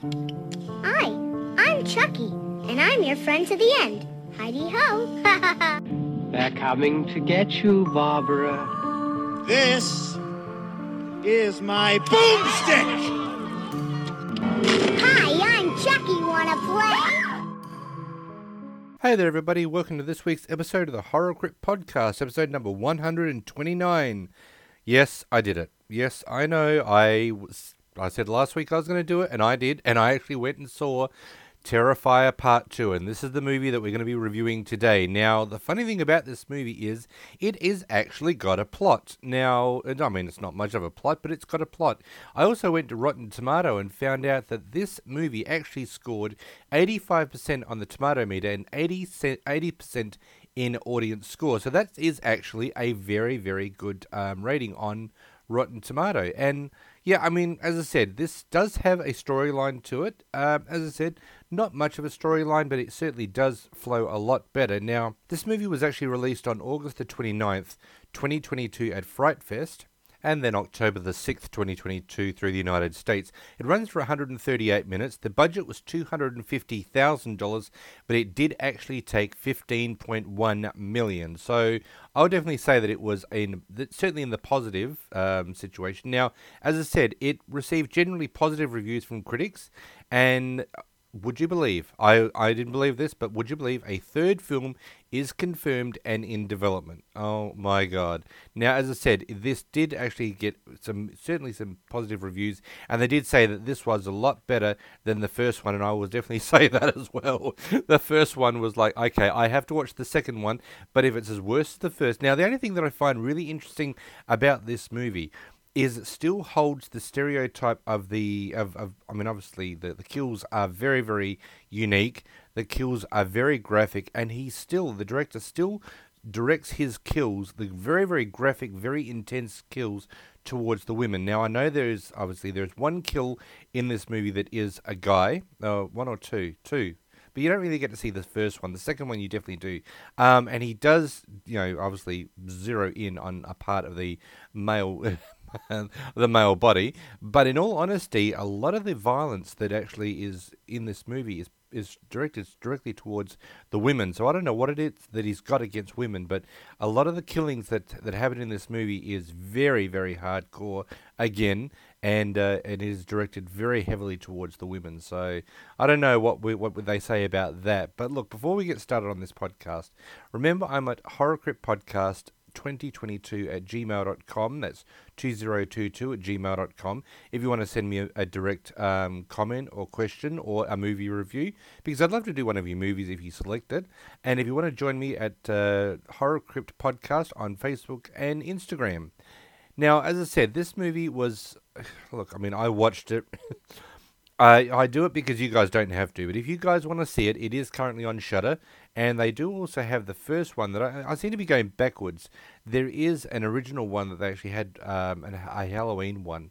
Hi, I'm Chucky, and I'm your friend to the end. Heidi ho. They're coming to get you, Barbara. This is my boomstick! Hi, I'm Chucky. Wanna play? Hey there, everybody. Welcome to this week's episode of the Horror Crypt Podcast, episode number 129. Yes, I did it. Yes, I know. I was. I said last week I was going to do it, and I did. And I actually went and saw Terrifier Part 2, and this is the movie that we're going to be reviewing today. Now, the funny thing about this movie is it is actually got a plot. Now, I mean, it's not much of a plot, but it's got a plot. I also went to Rotten Tomato and found out that this movie actually scored 85% on the tomato meter and 80 80% in audience score. So that is actually a very, very good um, rating on Rotten Tomato. And yeah, I mean, as I said, this does have a storyline to it. Um, as I said, not much of a storyline, but it certainly does flow a lot better. Now, this movie was actually released on August the 29th, 2022 at Fright Fest and then October the 6th, 2022, through the United States. It runs for 138 minutes. The budget was $250,000, but it did actually take 15.1 million. So I would definitely say that it was in certainly in the positive um, situation. Now, as I said, it received generally positive reviews from critics, and would you believe I I didn't believe this, but would you believe a third film is confirmed and in development? Oh my god! Now, as I said, this did actually get some certainly some positive reviews, and they did say that this was a lot better than the first one, and I will definitely say that as well. the first one was like, okay, I have to watch the second one, but if it's as worse as the first, now the only thing that I find really interesting about this movie is still holds the stereotype of the of, of I mean obviously the, the kills are very very unique the kills are very graphic and he still the director still directs his kills the very very graphic very intense kills towards the women now I know there's obviously there's one kill in this movie that is a guy uh, one or two two but you don't really get to see the first one. The second one you definitely do. Um, and he does, you know, obviously zero in on a part of the male the male body. But in all honesty, a lot of the violence that actually is in this movie is is directed directly towards the women. So I don't know what it is that he's got against women, but a lot of the killings that that happen in this movie is very very hardcore again, and uh, it is directed very heavily towards the women. So I don't know what we, what would they say about that. But look, before we get started on this podcast, remember I'm at Horror Crypt Podcast 2022 at gmail.com. That's 2022 at gmail.com. If you want to send me a, a direct um, comment or question or a movie review, because I'd love to do one of your movies if you select it. And if you want to join me at uh, Horror Crypt Podcast on Facebook and Instagram. Now, as I said, this movie was. Look, I mean, I watched it. I I do it because you guys don't have to, but if you guys want to see it, it is currently on Shudder, and they do also have the first one that I, I seem to be going backwards. There is an original one that they actually had um, an, a Halloween one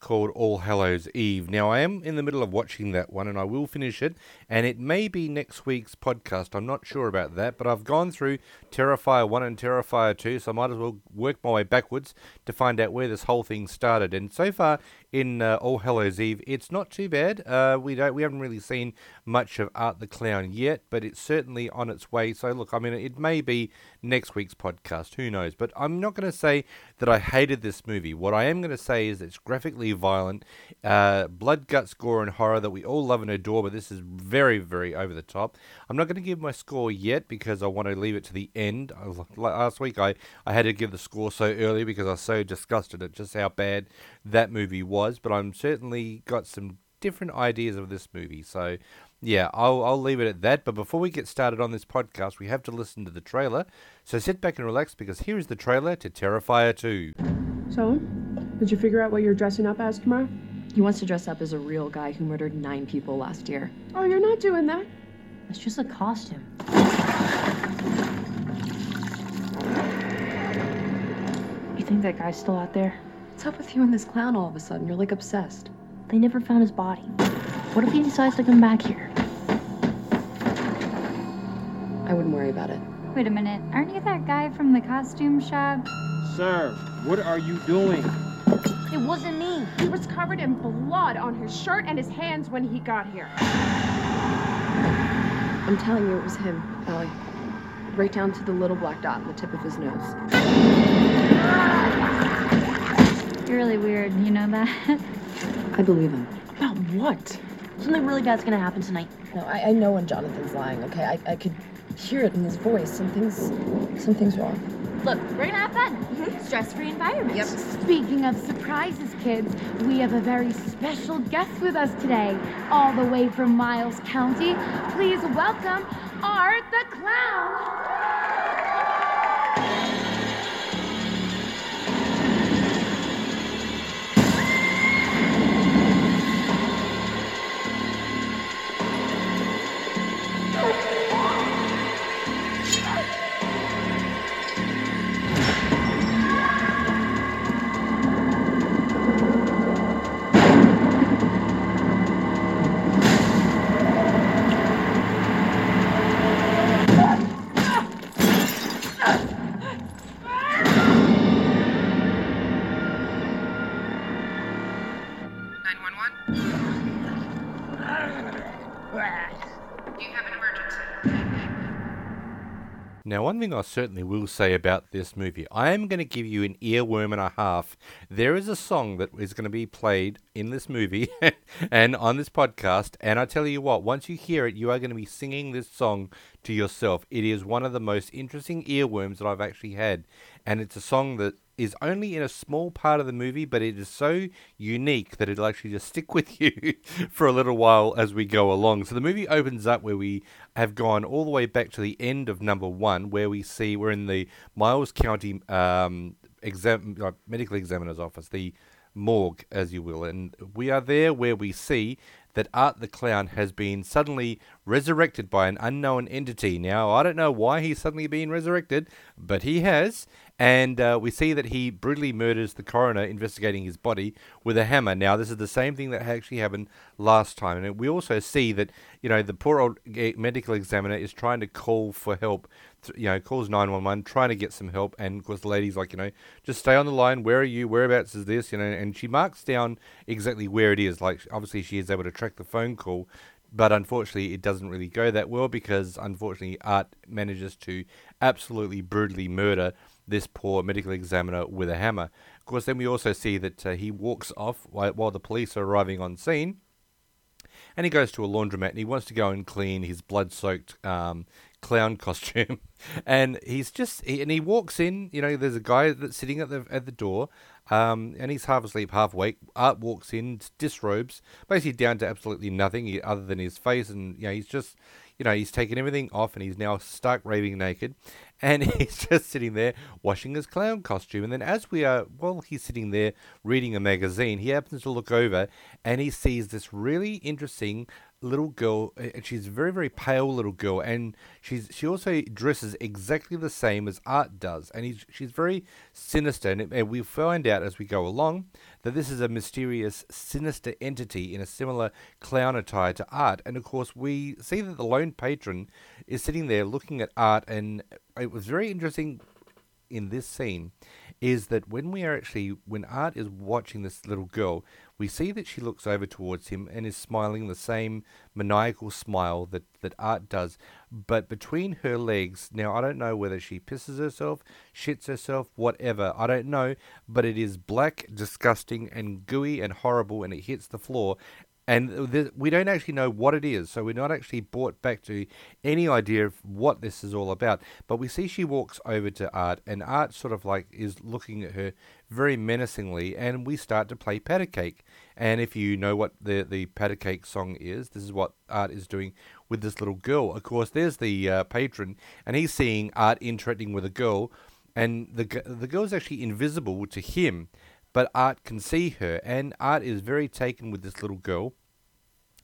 called All Hallows Eve. Now, I am in the middle of watching that one and I will finish it, and it may be next week's podcast. I'm not sure about that, but I've gone through Terrifier 1 and Terrifier 2, so I might as well work my way backwards to find out where this whole thing started. And so far in uh, All Hallows Eve, it's not too bad. Uh, we don't we haven't really seen much of Art the Clown yet, but it's certainly on its way. So look, I mean, it may be next week's podcast. Who knows? But I'm not going to say that I hated this movie. What I am going to say is it's graphically violent, uh, blood, guts, gore, and horror that we all love and adore. But this is very, very over the top. I'm not going to give my score yet because I want to leave it to the end. Last week I, I had to give the score so early because I was so disgusted at just how bad that movie was. But I'm certainly got some different ideas of this movie. So yeah, I'll, I'll leave it at that. But before we get started on this podcast, we have to listen to the trailer. So sit back and relax because here is the trailer to Terrifier 2. So, did you figure out what you're dressing up as tomorrow? He wants to dress up as a real guy who murdered nine people last year. Oh, you're not doing that. It's just a costume. You think that guy's still out there? What's up with you and this clown all of a sudden? You're like obsessed. They never found his body. What if he decides to come back here? I wouldn't worry about it. Wait a minute, aren't you that guy from the costume shop? Sir, what are you doing? It wasn't me. He was covered in blood on his shirt and his hands when he got here. I'm telling you, it was him, Ellie. Right down to the little black dot on the tip of his nose. You're really weird, you know that? I believe him. About what? Something really bad's gonna happen tonight. No, I, I know when Jonathan's lying, okay? I, I could hear it in his voice. Something's something's wrong. Look, we're gonna have fun. Mm-hmm. Stress-free environment. Yep. Speaking of surprises, kids, we have a very special guest with us today, all the way from Miles County. Please welcome Art the Clown. One thing I certainly will say about this movie, I am going to give you an earworm and a half. There is a song that is going to be played in this movie and on this podcast, and I tell you what, once you hear it, you are going to be singing this song to yourself. It is one of the most interesting earworms that I've actually had, and it's a song that is only in a small part of the movie, but it is so unique that it'll actually just stick with you for a little while as we go along. So the movie opens up where we have gone all the way back to the end of number one, where we see we're in the Miles County um, exam uh, medical examiner's office, the morgue, as you will, and we are there where we see that Art the Clown has been suddenly resurrected by an unknown entity. Now, I don't know why he's suddenly been resurrected, but he has. And uh, we see that he brutally murders the coroner investigating his body with a hammer. Now, this is the same thing that actually happened last time. And we also see that, you know, the poor old medical examiner is trying to call for help, you know, calls 911, trying to get some help. And of course, the lady's like, you know, just stay on the line. Where are you? Whereabouts is this? You know, and she marks down exactly where it is. Like, obviously, she is able to track the phone call. But unfortunately, it doesn't really go that well because, unfortunately, Art manages to absolutely brutally murder this poor medical examiner with a hammer. Of course, then we also see that uh, he walks off while, while the police are arriving on scene. And he goes to a laundromat and he wants to go and clean his blood soaked um, clown costume. and he's just, he, and he walks in, you know, there's a guy that's sitting at the, at the door um, and he's half asleep, half awake. Art walks in, disrobes, basically down to absolutely nothing other than his face. And, you know, he's just, you know, he's taken everything off and he's now stark raving naked. And he's just sitting there washing his clown costume. And then, as we are, well, he's sitting there reading a magazine, he happens to look over and he sees this really interesting little girl and she's a very very pale little girl and she's she also dresses exactly the same as art does and he's, she's very sinister and, and we find out as we go along that this is a mysterious sinister entity in a similar clown attire to art and of course we see that the lone patron is sitting there looking at art and it was very interesting in this scene is that when we are actually when art is watching this little girl we see that she looks over towards him and is smiling the same maniacal smile that, that art does. But between her legs now i don't know whether she pisses herself shits herself whatever i don't know but it is black disgusting and gooey and horrible and it hits the floor and th- we don't actually know what it is, so we're not actually brought back to any idea of what this is all about. But we see she walks over to Art, and Art sort of like is looking at her very menacingly, and we start to play Pat Cake. And if you know what the the Pat Cake song is, this is what Art is doing with this little girl. Of course, there's the uh, patron, and he's seeing Art interacting with a girl, and the the girl's actually invisible to him but Art can see her, and Art is very taken with this little girl.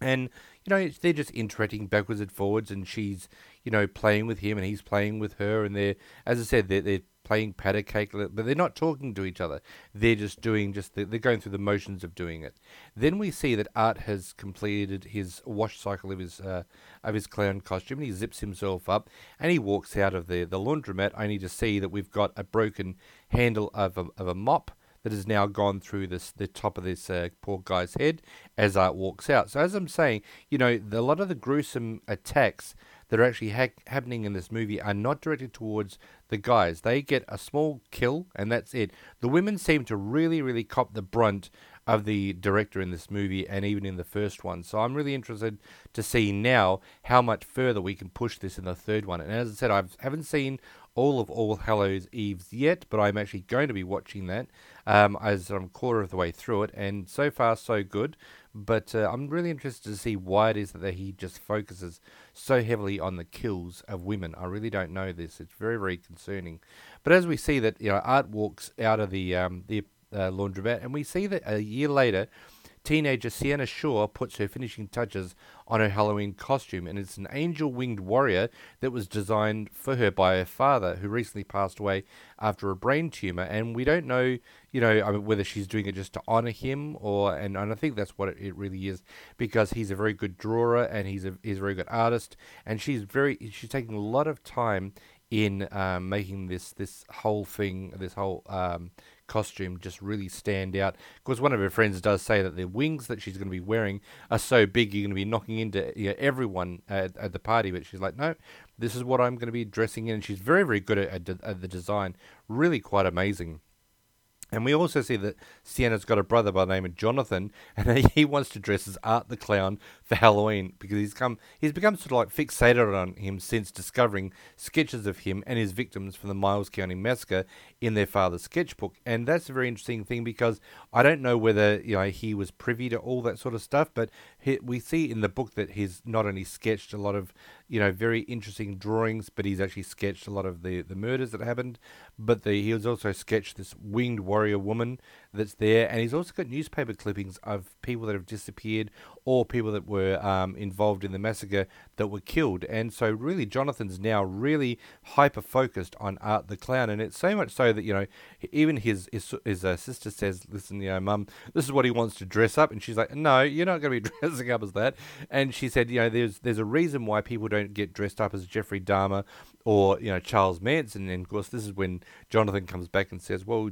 And, you know, they're just interacting backwards and forwards, and she's, you know, playing with him, and he's playing with her, and they're, as I said, they're, they're playing pat cake, but they're not talking to each other. They're just doing, just, they're going through the motions of doing it. Then we see that Art has completed his wash cycle of his, uh, of his clown costume, and he zips himself up, and he walks out of the, the laundromat, only to see that we've got a broken handle of a, of a mop, that has now gone through this the top of this uh, poor guy's head as Art walks out. So as I'm saying, you know, the, a lot of the gruesome attacks that are actually ha- happening in this movie are not directed towards the guys. They get a small kill and that's it. The women seem to really, really cop the brunt of the director in this movie and even in the first one. So I'm really interested to see now how much further we can push this in the third one. And as I said, I haven't seen all of All Hallows Eves yet, but I'm actually going to be watching that um, as I'm quarter of the way through it. And so far, so good. But uh, I'm really interested to see why it is that he just focuses so heavily on the kills of women. I really don't know this. It's very, very concerning. But as we see that, you know, Art walks out of the um, the uh, laundromat, and we see that a year later, teenager Sienna Shaw puts her finishing touches on her Halloween costume, and it's an angel winged warrior that was designed for her by her father, who recently passed away after a brain tumor. And we don't know, you know, whether she's doing it just to honor him, or and, and I think that's what it, it really is, because he's a very good drawer and he's a he's a very good artist, and she's very she's taking a lot of time in um, making this this whole thing, this whole um, costume just really stand out. Because one of her friends does say that the wings that she's going to be wearing are so big you're going to be knocking into you know, everyone at, at, the party. But she's like, no, this is what I'm going to be dressing in. And she's very, very good at, at, at the design. Really quite amazing. And we also see that Sienna's got a brother by the name of Jonathan, and he wants to dress as Art the Clown for Halloween because he's come he's become sort of like fixated on him since discovering sketches of him and his victims from the Miles County massacre in their father's sketchbook. And that's a very interesting thing because I don't know whether you know he was privy to all that sort of stuff, but he, we see in the book that he's not only sketched a lot of you know very interesting drawings, but he's actually sketched a lot of the the murders that happened. But the, he has also sketched this winged warrior woman that's there, and he's also got newspaper clippings of people that have disappeared or people that were um, involved in the massacre that were killed. And so, really, Jonathan's now really hyper focused on Art the Clown, and it's so much so that you know, even his his, his uh, sister says, "Listen, you know, Mum, this is what he wants to dress up," and she's like, "No, you're not going to be dressing up as that." And she said, "You know, there's there's a reason why people don't get dressed up as Jeffrey Dahmer or you know Charles Manson." And of course, this is when Jonathan comes back and says, "Well."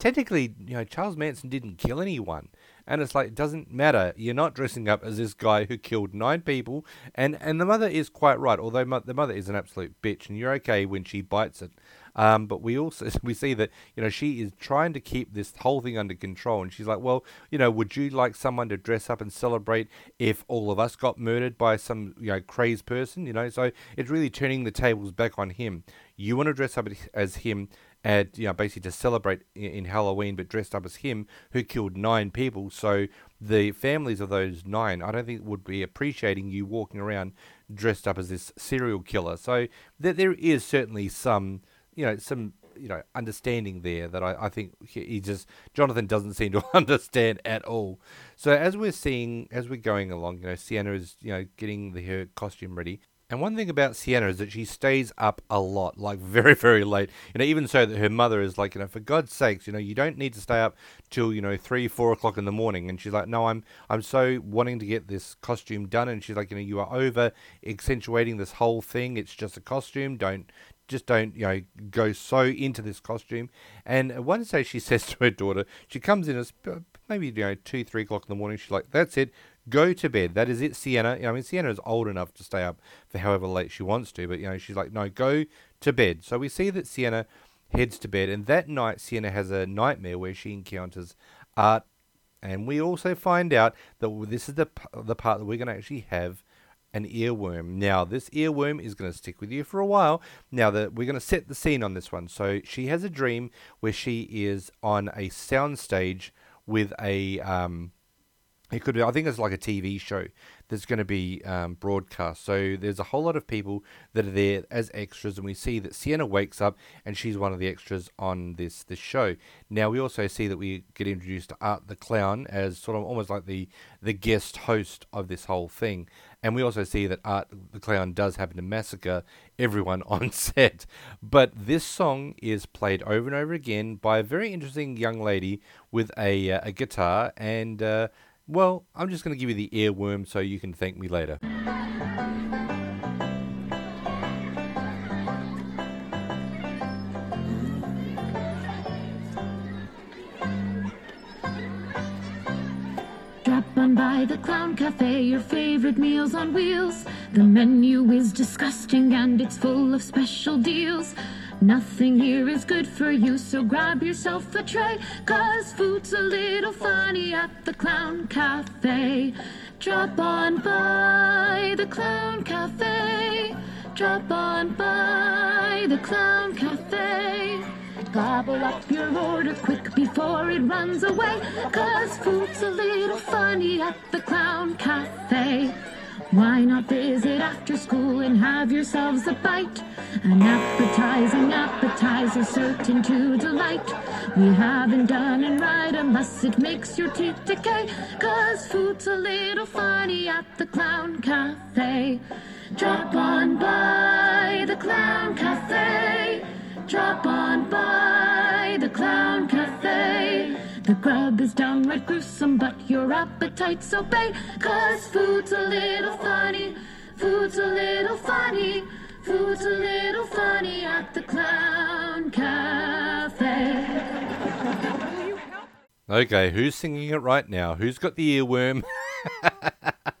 Technically, you know, Charles Manson didn't kill anyone. And it's like, it doesn't matter. You're not dressing up as this guy who killed nine people. And, and the mother is quite right, although mo- the mother is an absolute bitch, and you're okay when she bites it. Um, but we also we see that you know she is trying to keep this whole thing under control, and she's like, well, you know, would you like someone to dress up and celebrate if all of us got murdered by some you know crazed person? You know, so it's really turning the tables back on him. You want to dress up as him at you know basically to celebrate in Halloween, but dressed up as him who killed nine people. So the families of those nine, I don't think would be appreciating you walking around dressed up as this serial killer. So there there is certainly some you know some you know understanding there that I, I think he just Jonathan doesn't seem to understand at all. So as we're seeing as we're going along, you know, Sienna is you know getting the, her costume ready. And one thing about Sienna is that she stays up a lot, like very, very late. You know, even so that her mother is like, you know, for God's sakes, you know, you don't need to stay up till you know three, four o'clock in the morning. And she's like, no, I'm, I'm so wanting to get this costume done. And she's like, you know, you are over accentuating this whole thing. It's just a costume. Don't, just don't, you know, go so into this costume. And one day she says to her daughter, she comes in as maybe you know two, three o'clock in the morning. She's like, that's it. Go to bed. That is it, Sienna. I mean, Sienna is old enough to stay up for however late she wants to, but you know, she's like, no, go to bed. So we see that Sienna heads to bed, and that night Sienna has a nightmare where she encounters Art, and we also find out that this is the the part that we're going to actually have an earworm. Now, this earworm is going to stick with you for a while. Now that we're going to set the scene on this one. So she has a dream where she is on a soundstage with a um, it could be, I think it's like a TV show that's going to be um, broadcast. So there's a whole lot of people that are there as extras, and we see that Sienna wakes up and she's one of the extras on this this show. Now we also see that we get introduced to Art the Clown as sort of almost like the the guest host of this whole thing, and we also see that Art the Clown does happen to massacre everyone on set. But this song is played over and over again by a very interesting young lady with a uh, a guitar and. Uh, well, I'm just going to give you the earworm so you can thank me later. by the Clown Cafe, your favorite meals on wheels. The menu is disgusting and it's full of special deals. Nothing here is good for you, so grab yourself a tray. Cause food's a little funny at the Clown Cafe. Drop on by the Clown Cafe. Drop on by the Clown Cafe. Gobble up your order quick before it runs away. Cause food's a little funny at the Clown Cafe. Why not visit after school and have yourselves a bite? An appetizing appetizer certain to delight. We haven't done it right unless it makes your teeth decay. Cause food's a little funny at the Clown Cafe. Drop on by the Clown Cafe. Drop on by the Clown Cafe. The grub is downright gruesome, but your appetites obey. Cause food's a little funny, food's a little funny, food's a little funny at the Clown Cafe. Okay, who's singing it right now? Who's got the earworm?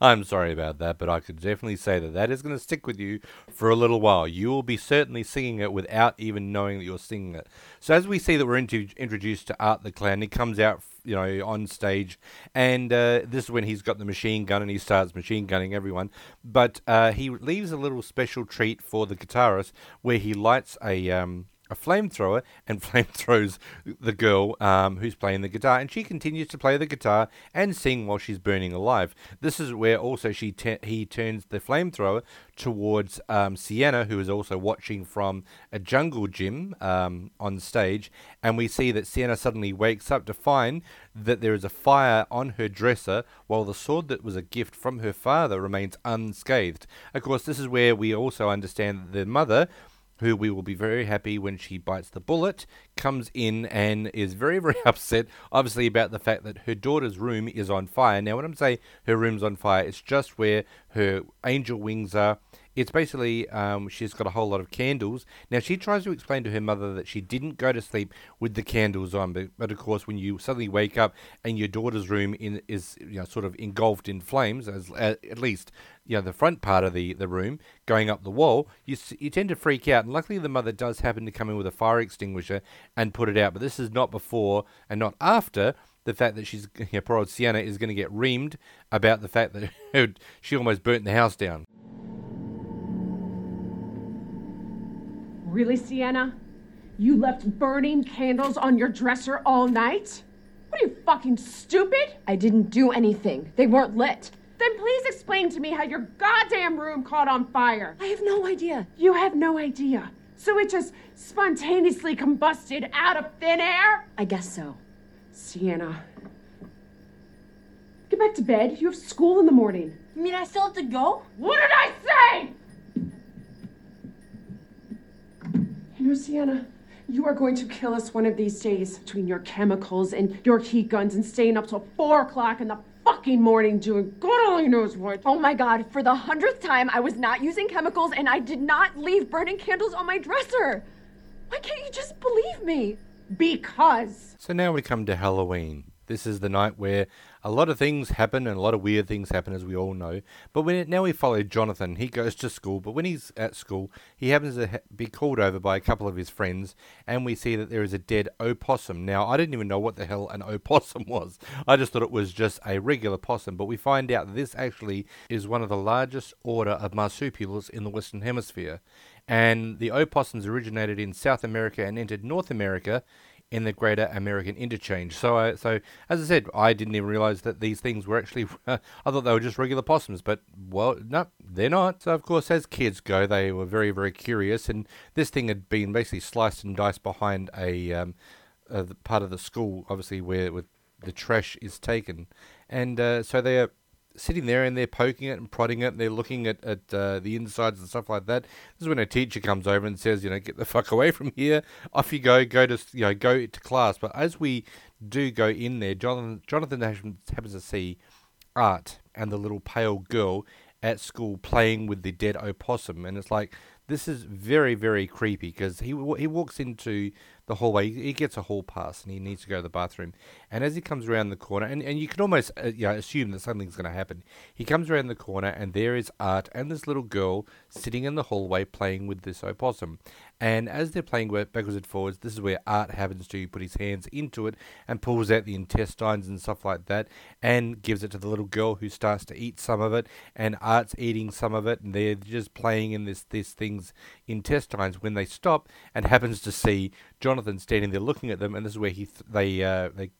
I'm sorry about that, but I could definitely say that that is going to stick with you for a little while. You will be certainly singing it without even knowing that you're singing it. So as we see that we're into, introduced to Art the Clown, he comes out, you know, on stage, and uh, this is when he's got the machine gun and he starts machine gunning everyone. But uh, he leaves a little special treat for the guitarist where he lights a um, a flamethrower and flamethrowers the girl um, who's playing the guitar, and she continues to play the guitar and sing while she's burning alive. This is where also she te- he turns the flamethrower towards um, Sienna, who is also watching from a jungle gym um, on stage, and we see that Sienna suddenly wakes up to find that there is a fire on her dresser, while the sword that was a gift from her father remains unscathed. Of course, this is where we also understand that the mother who we will be very happy when she bites the bullet, comes in and is very, very upset, obviously, about the fact that her daughter's room is on fire. Now, when I'm saying her room's on fire, it's just where her angel wings are. It's basically um, she's got a whole lot of candles. Now she tries to explain to her mother that she didn't go to sleep with the candles on, but, but of course when you suddenly wake up and your daughter's room in, is you know sort of engulfed in flames, as at least you know the front part of the, the room going up the wall, you you tend to freak out. And luckily the mother does happen to come in with a fire extinguisher and put it out. But this is not before and not after the fact that she's poor old Sienna is going to get reamed about the fact that she almost burnt the house down. Really, Sienna? You left burning candles on your dresser all night? What are you fucking stupid? I didn't do anything. They weren't lit. Then please explain to me how your goddamn room caught on fire. I have no idea. You have no idea. So it just spontaneously combusted out of thin air? I guess so. Sienna. Get back to bed. You have school in the morning. You mean I still have to go? What did I say? You you are going to kill us one of these days between your chemicals and your heat guns and staying up till four o'clock in the fucking morning doing God only knows what. Oh my god, for the hundredth time, I was not using chemicals and I did not leave burning candles on my dresser. Why can't you just believe me? Because. So now we come to Halloween. This is the night where a lot of things happen and a lot of weird things happen, as we all know. But when now we follow Jonathan, he goes to school, but when he's at school, he happens to be called over by a couple of his friends, and we see that there is a dead opossum. Now, I didn't even know what the hell an opossum was. I just thought it was just a regular possum, but we find out this actually is one of the largest order of marsupials in the Western Hemisphere. And the opossums originated in South America and entered North America in the Greater American Interchange. So, uh, so as I said, I didn't even realize that these things were actually. I thought they were just regular possums, but well, no, they're not. So, of course, as kids go, they were very, very curious, and this thing had been basically sliced and diced behind a um, uh, part of the school, obviously where with the trash is taken, and uh, so they are sitting there and they're poking it and prodding it and they're looking at, at uh, the insides and stuff like that. This is when a teacher comes over and says, you know, get the fuck away from here. Off you go, go to, you know, go to class. But as we do go in there, Jonathan, Jonathan happens to see Art and the little pale girl at school playing with the dead opossum. And it's like, this is very, very creepy because he, he walks into the hallway. He, he gets a hall pass and he needs to go to the bathroom. And as he comes around the corner, and, and you can almost uh, you know, assume that something's going to happen. He comes around the corner and there is Art and this little girl sitting in the hallway playing with this opossum. And as they're playing backwards and forwards, this is where Art happens to put his hands into it and pulls out the intestines and stuff like that and gives it to the little girl who starts to eat some of it. And Art's eating some of it and they're just playing in this, this thing's intestines when they stop and happens to see Jonathan standing there looking at them. And this is where he th- they, uh, they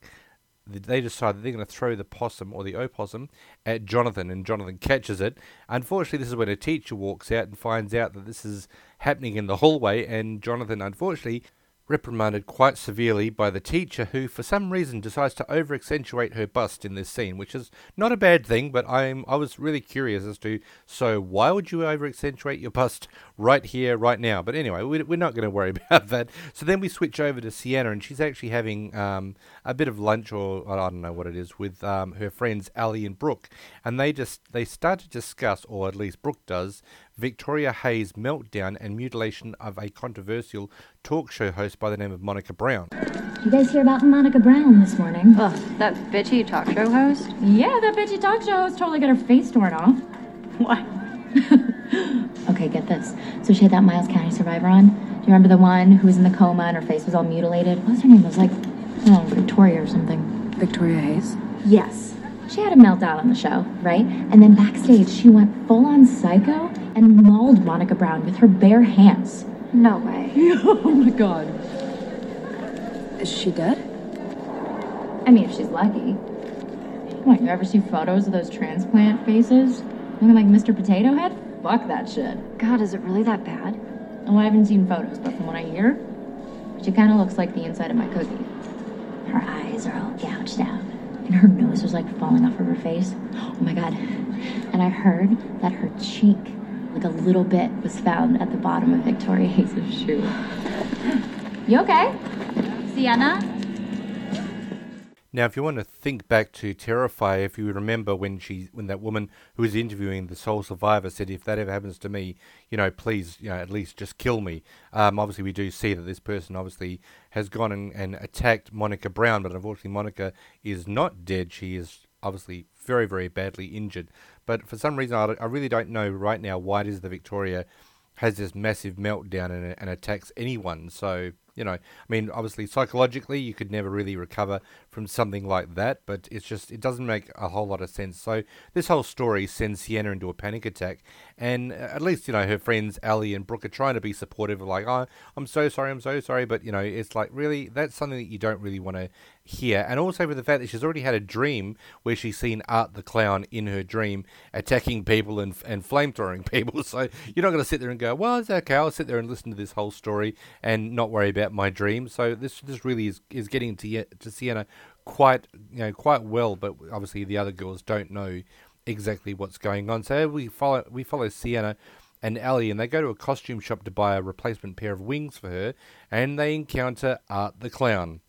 they decide that they're going to throw the possum or the opossum at Jonathan, and Jonathan catches it. Unfortunately, this is when a teacher walks out and finds out that this is happening in the hallway, and Jonathan, unfortunately, reprimanded quite severely by the teacher, who for some reason decides to over accentuate her bust in this scene, which is not a bad thing, but I'm I was really curious as to so why would you over accentuate your bust right here, right now? But anyway, we, we're not going to worry about that. So then we switch over to Sienna, and she's actually having um, a bit of lunch, or I don't know what it is, with um, her friends Ali and Brooke, and they just they start to discuss, or at least Brooke does, Victoria Hayes' meltdown and mutilation of a controversial talk show host by the name of Monica Brown. You guys hear about Monica Brown this morning? Ugh, that bitchy talk show host? Yeah, that bitchy talk show host totally got her face torn off. What? okay, get this. So she had that Miles County survivor on. Do you remember the one who was in the coma and her face was all mutilated? What was her name? It was like, I don't know, Victoria or something. Victoria Hayes? Yes. She had a meltdown on the show, right? And then backstage, she went full on psycho and mauled Monica Brown with her bare hands. No way. oh my god. Is she dead? I mean, if she's lucky. What, you ever see photos of those transplant faces? Looking like Mr. Potato Head? Fuck that shit. God, is it really that bad? Oh, I haven't seen photos, but from what I hear, she kind of looks like the inside of my cookie. Her eyes are all gouged out and her nose was like falling off of her face. Oh my god. And I heard that her cheek, like a little bit, was found at the bottom of Victoria Hayes' shoe. You okay? Sienna? Now, if you want to think back to Terrifier, if you remember when she, when that woman who was interviewing the sole survivor said, "If that ever happens to me, you know, please, you know, at least just kill me." Um, obviously, we do see that this person obviously has gone and, and attacked Monica Brown, but unfortunately, Monica is not dead. She is obviously very, very badly injured. But for some reason, I, I really don't know right now why it is the Victoria has this massive meltdown and, and attacks anyone. So you know, I mean, obviously psychologically you could never really recover from something like that, but it's just it doesn't make a whole lot of sense. So this whole story sends Sienna into a panic attack, and uh, at least you know her friends Ali and Brooke are trying to be supportive, of like, oh, I'm so sorry, I'm so sorry, but you know, it's like really that's something that you don't really want to hear, and also with the fact that she's already had a dream where she's seen Art the Clown in her dream attacking people and and flamethrowing people. So you're not going to sit there and go, well, it's okay. I'll sit there and listen to this whole story and not worry about my dream. So this this really is is getting to to Sienna quite you know quite well, but obviously the other girls don't know exactly what's going on. So we follow we follow Sienna and Ellie, and they go to a costume shop to buy a replacement pair of wings for her, and they encounter Art the Clown.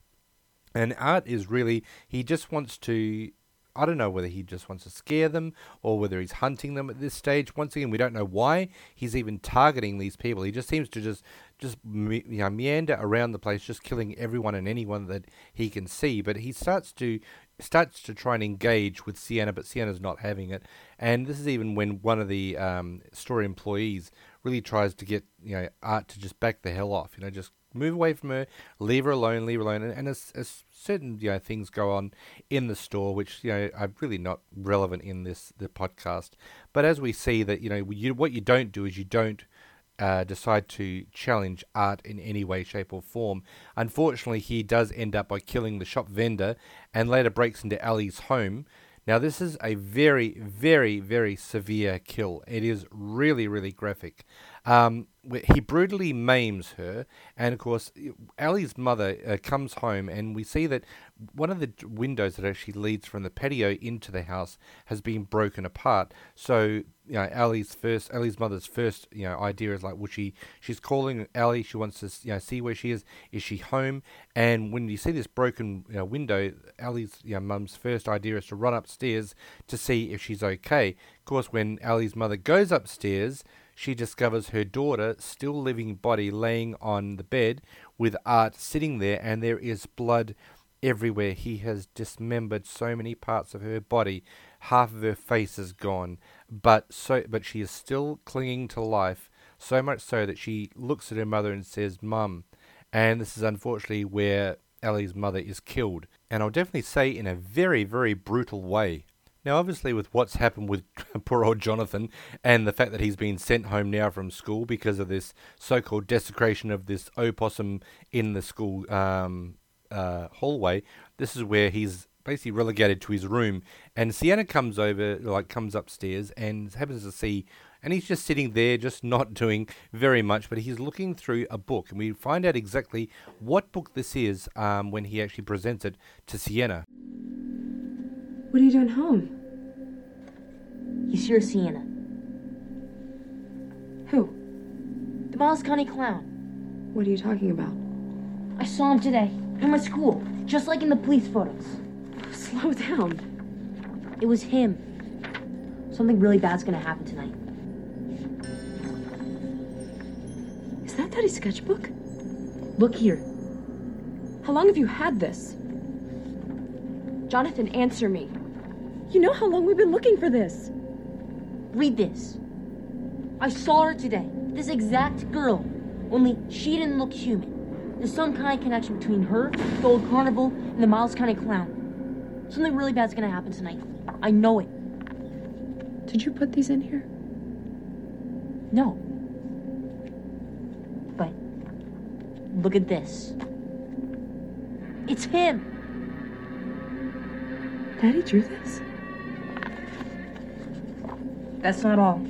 And Art is really, he just wants to, I don't know whether he just wants to scare them or whether he's hunting them at this stage. Once again, we don't know why he's even targeting these people. He just seems to just, just you know, meander around the place, just killing everyone and anyone that he can see. But he starts to starts to try and engage with Sienna, but Sienna's not having it. And this is even when one of the um, employees really tries to get you know Art to just back the hell off. You know, just move away from her, leave her alone, leave her alone. And, and as, as certain you know things go on in the store, which you know are really not relevant in this the podcast. But as we see that you know you, what you don't do is you don't uh, decide to challenge art in any way, shape, or form. Unfortunately, he does end up by killing the shop vendor and later breaks into Ali's home. Now, this is a very, very, very severe kill. It is really, really graphic. Um, he brutally maims her, and of course, Ali's mother uh, comes home, and we see that one of the windows that actually leads from the patio into the house has been broken apart. So, you know, Ali's first, Ali's mother's first, you know, idea is like, well, she she's calling Ali. She wants to, you know, see where she is. Is she home? And when you see this broken you know, window, Ali's, you know, mum's first idea is to run upstairs to see if she's okay. Of course, when Ali's mother goes upstairs she discovers her daughter still living body laying on the bed with Art sitting there, and there is blood everywhere. He has dismembered so many parts of her body. Half of her face is gone, but so but she is still clinging to life. So much so that she looks at her mother and says, "Mum." And this is unfortunately where Ellie's mother is killed. And I'll definitely say in a very, very brutal way. Now, obviously, with what's happened with poor old Jonathan and the fact that he's been sent home now from school because of this so called desecration of this opossum in the school um, uh, hallway, this is where he's basically relegated to his room. And Sienna comes over, like, comes upstairs and happens to see and he's just sitting there, just not doing very much, but he's looking through a book, and we find out exactly what book this is um, when he actually presents it to Sienna. What are you doing home? He's here, Sienna. Who? The Miles County clown. What are you talking about? I saw him today in my school, just like in the police photos. Slow down. It was him. Something really bad's gonna happen tonight. Is that Daddy's sketchbook? Look here. How long have you had this? Jonathan, answer me. You know how long we've been looking for this. Read this. I saw her today. This exact girl. Only she didn't look human. There's some kind of connection between her, the old carnival, and the Miles County clown. Something really bad's gonna happen tonight. I know it. Did you put these in here? No. But look at this. It's him. Daddy drew this? That's not all.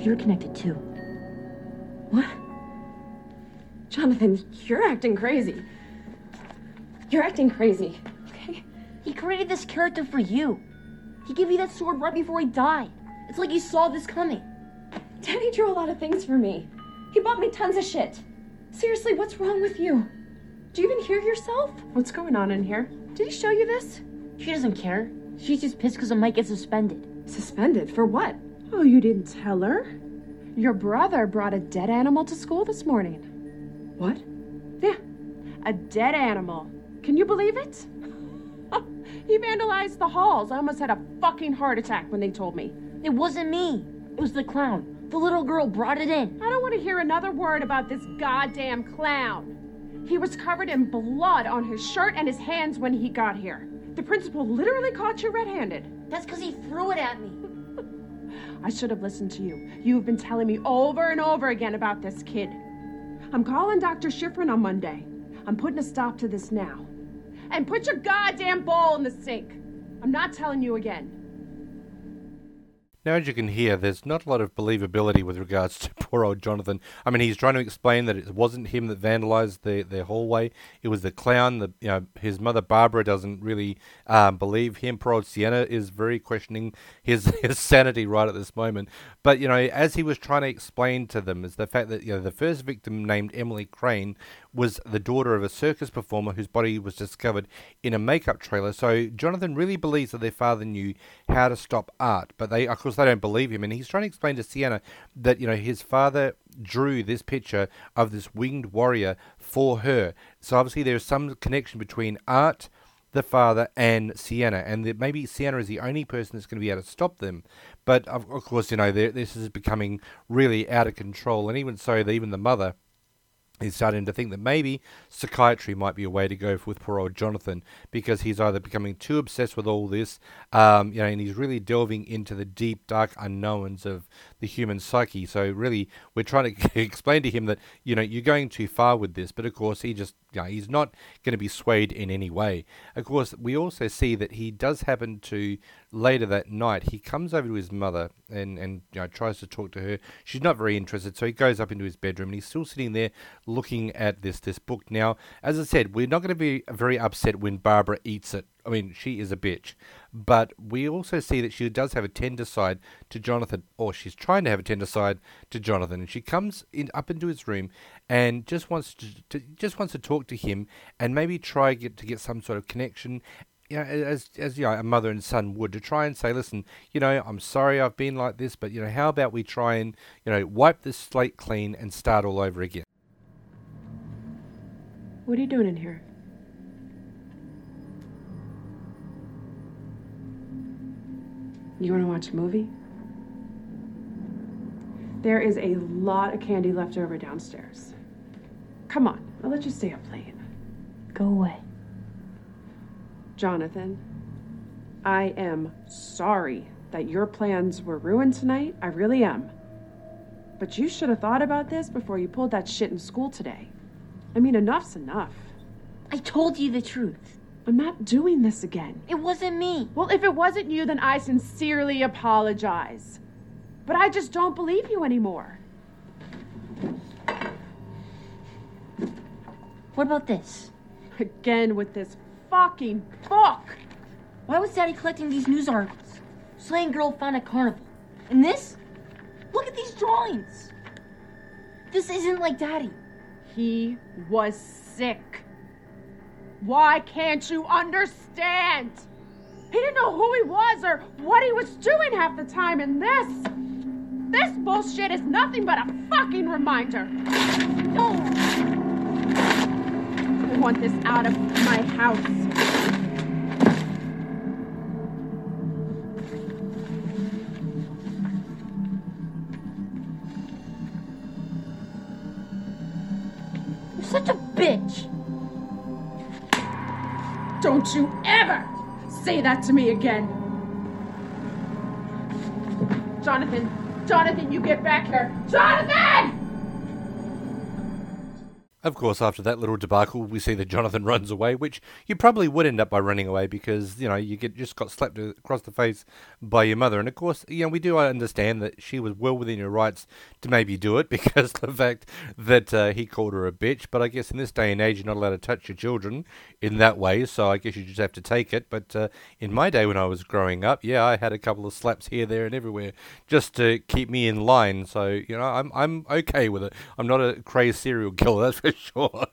If you're connected too? What? Jonathan, you're acting crazy. You're acting crazy, okay? He created this character for you. He gave you that sword right before he died. It's like he saw this coming. Daddy drew a lot of things for me. He bought me tons of shit. Seriously, what's wrong with you? Do you even hear yourself? What's going on in here? Did he show you this? She doesn't care. She's just pissed because I might get suspended. Suspended? For what? Oh, you didn't tell her? Your brother brought a dead animal to school this morning. What? Yeah, a dead animal. Can you believe it? he vandalized the halls. I almost had a fucking heart attack when they told me. It wasn't me. It was the clown. The little girl brought it in. I don't want to hear another word about this goddamn clown. He was covered in blood on his shirt and his hands when he got here. The principal literally caught you red handed. That's because he threw it at me. I should have listened to you. You've been telling me over and over again about this kid. I'm calling Dr. Schifrin on Monday. I'm putting a stop to this now. And put your goddamn bowl in the sink. I'm not telling you again. Now, as you can hear, there's not a lot of believability with regards to poor old Jonathan. I mean, he's trying to explain that it wasn't him that vandalized the, the hallway. It was the clown. The you know his mother Barbara doesn't really um, believe him. Poor old Sienna is very questioning his, his sanity right at this moment. But you know, as he was trying to explain to them, is the fact that you know the first victim named Emily Crane was the daughter of a circus performer whose body was discovered in a makeup trailer. So Jonathan really believes that their father knew how to stop art, but they, of course, they don't believe him. And he's trying to explain to Sienna that you know his father drew this picture of this winged warrior for her. So obviously there's some connection between art the father and Sienna, and that maybe Sienna is the only person that's going to be able to stop them. But of, of course, you know this is becoming really out of control, and even so, even the mother is starting to think that maybe psychiatry might be a way to go with poor old Jonathan because he's either becoming too obsessed with all this, um, you know, and he's really delving into the deep, dark unknowns of the human psyche. So really, we're trying to explain to him that you know you're going too far with this, but of course he just you know, he's not going to be swayed in any way. Of course, we also see that he does happen to later that night he comes over to his mother and and you know, tries to talk to her. She's not very interested, so he goes up into his bedroom and he's still sitting there looking at this this book. Now, as I said, we're not going to be very upset when Barbara eats it I mean, she is a bitch. But we also see that she does have a tender side to Jonathan, or she's trying to have a tender side to Jonathan. And she comes in up into his room and just wants to, to just wants to talk to him and maybe try get to get some sort of connection you know, as as you know, a mother and son would to try and say, listen, you know, I'm sorry I've been like this, but you know, how about we try and you know wipe this slate clean and start all over again? What are you doing in here? You want to watch a movie? There is a lot of candy left over downstairs. Come on, I'll let you stay up late. Go away. Jonathan, I am sorry that your plans were ruined tonight. I really am. But you should have thought about this before you pulled that shit in school today. I mean, enough's enough. I told you the truth. I'm not doing this again. It wasn't me. Well, if it wasn't you, then I sincerely apologize. But I just don't believe you anymore. What about this? Again with this fucking book. Why was Daddy collecting these news articles? Slaying girl found at carnival. And this? Look at these drawings. This isn't like Daddy. He was sick. Why can't you understand? He didn't know who he was or what he was doing half the time, and this. This bullshit is nothing but a fucking reminder. I want this out of my house. You're such a bitch. Don't you ever say that to me again. Jonathan, Jonathan, you get back here. Jonathan! Of course, after that little debacle, we see that Jonathan runs away, which you probably would end up by running away because you know you get just got slapped across the face by your mother. And of course, you know we do understand that she was well within her rights to maybe do it because the fact that uh, he called her a bitch. But I guess in this day and age, you're not allowed to touch your children in that way, so I guess you just have to take it. But uh, in my day when I was growing up, yeah, I had a couple of slaps here, there, and everywhere just to keep me in line. So you know, I'm I'm okay with it. I'm not a crazed serial killer, that's for sure.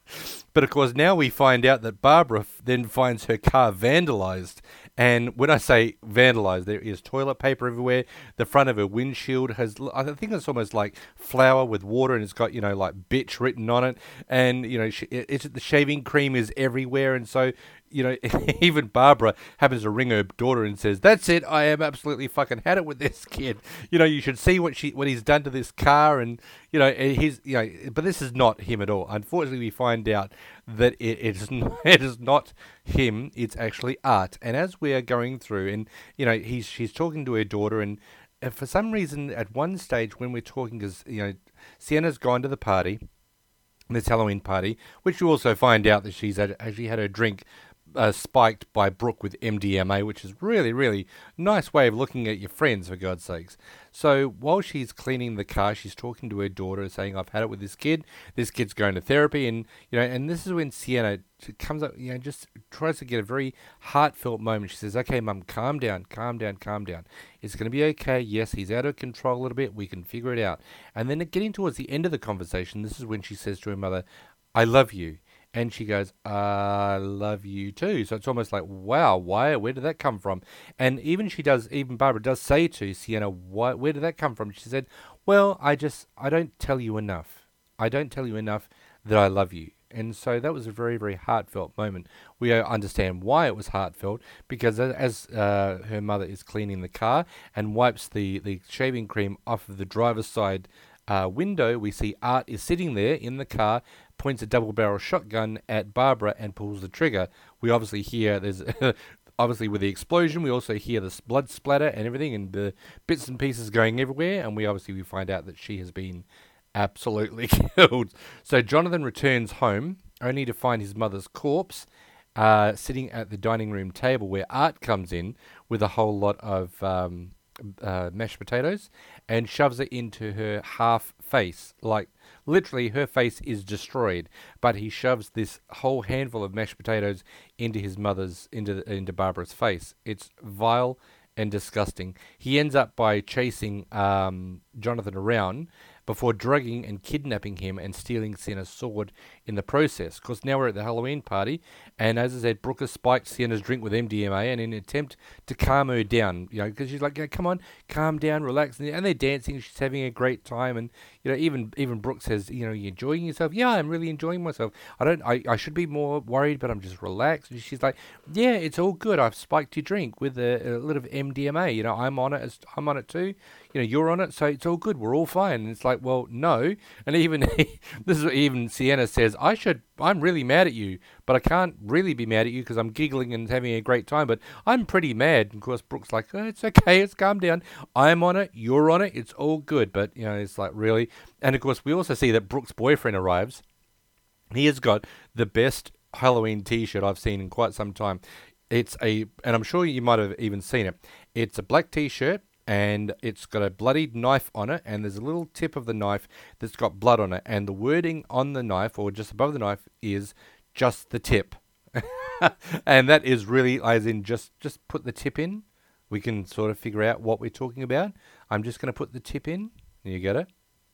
But of course, now we find out that Barbara then finds her car vandalized. And when I say vandalized, there is toilet paper everywhere. The front of her windshield has, I think it's almost like flour with water, and it's got, you know, like bitch written on it. And, you know, it's, the shaving cream is everywhere. And so you know, even Barbara happens to ring her daughter and says, "That's it. I am absolutely fucking had it with this kid. You know, you should see what she what he's done to this car, and you know, he's you know, but this is not him at all. Unfortunately, we find out that it, it is not, it is not him. It's actually art. And as we are going through, and you know, he's she's talking to her daughter, and for some reason, at one stage when we're talking, because you know, Sienna's gone to the party this Halloween party, which you also find out that she's actually had her drink uh, spiked by Brooke with MDMA, which is really, really nice way of looking at your friends, for God's sakes. So while she's cleaning the car, she's talking to her daughter, saying, "I've had it with this kid. This kid's going to therapy," and you know, and this is when Sienna comes up, you know, just tries to get a very heartfelt moment. She says, "Okay, Mum, calm down, calm down, calm down. It's going to be okay. Yes, he's out of control a little bit. We can figure it out." And then getting towards the end of the conversation, this is when she says to her mother, "I love you." And she goes, I love you too. So it's almost like, wow, why? Where did that come from? And even she does, even Barbara does say to Sienna, why, where did that come from? She said, well, I just, I don't tell you enough. I don't tell you enough that I love you. And so that was a very, very heartfelt moment. We understand why it was heartfelt because as uh, her mother is cleaning the car and wipes the, the shaving cream off of the driver's side uh, window, we see Art is sitting there in the car points a double barrel shotgun at Barbara and pulls the trigger. We obviously hear there's obviously with the explosion, we also hear the blood splatter and everything, and the bits and pieces going everywhere. And we obviously we find out that she has been absolutely killed. So Jonathan returns home only to find his mother's corpse. Uh, sitting at the dining room table where Art comes in with a whole lot of um, uh, mashed potatoes and shoves it into her half face. Like literally, her face is destroyed, but he shoves this whole handful of mashed potatoes into his mother's into the, into Barbara's face. It's vile and disgusting. He ends up by chasing um, Jonathan around before drugging and kidnapping him and stealing Sienna's sword in the process. Because now we're at the Halloween party, and as I said, Brooke has spiked Sienna's drink with MDMA, and in an attempt to calm her down, you know, because she's like, yeah, "Come on, calm down, relax," and they're dancing. She's having a great time, and you know, even even Brooke says, "You know, you enjoying yourself?" Yeah, I'm really enjoying myself. I don't, I, I should be more worried, but I'm just relaxed. And she's like, "Yeah, it's all good. I've spiked your drink with a, a little of MDMA. You know, I'm on it. I'm on it too." You know, you're on it, so it's all good. We're all fine. And it's like, well, no. And even this is what even Sienna says. I should. I'm really mad at you, but I can't really be mad at you because I'm giggling and having a great time. But I'm pretty mad. And of course, Brooke's like, oh, it's okay. It's calm down. I'm on it. You're on it. It's all good. But you know, it's like really. And of course, we also see that Brooke's boyfriend arrives. He has got the best Halloween T-shirt I've seen in quite some time. It's a, and I'm sure you might have even seen it. It's a black T-shirt and it's got a bloodied knife on it, and there's a little tip of the knife that's got blood on it, and the wording on the knife or just above the knife is just the tip, and that is really as in just just put the tip in. We can sort of figure out what we're talking about. I'm just going to put the tip in. You get it?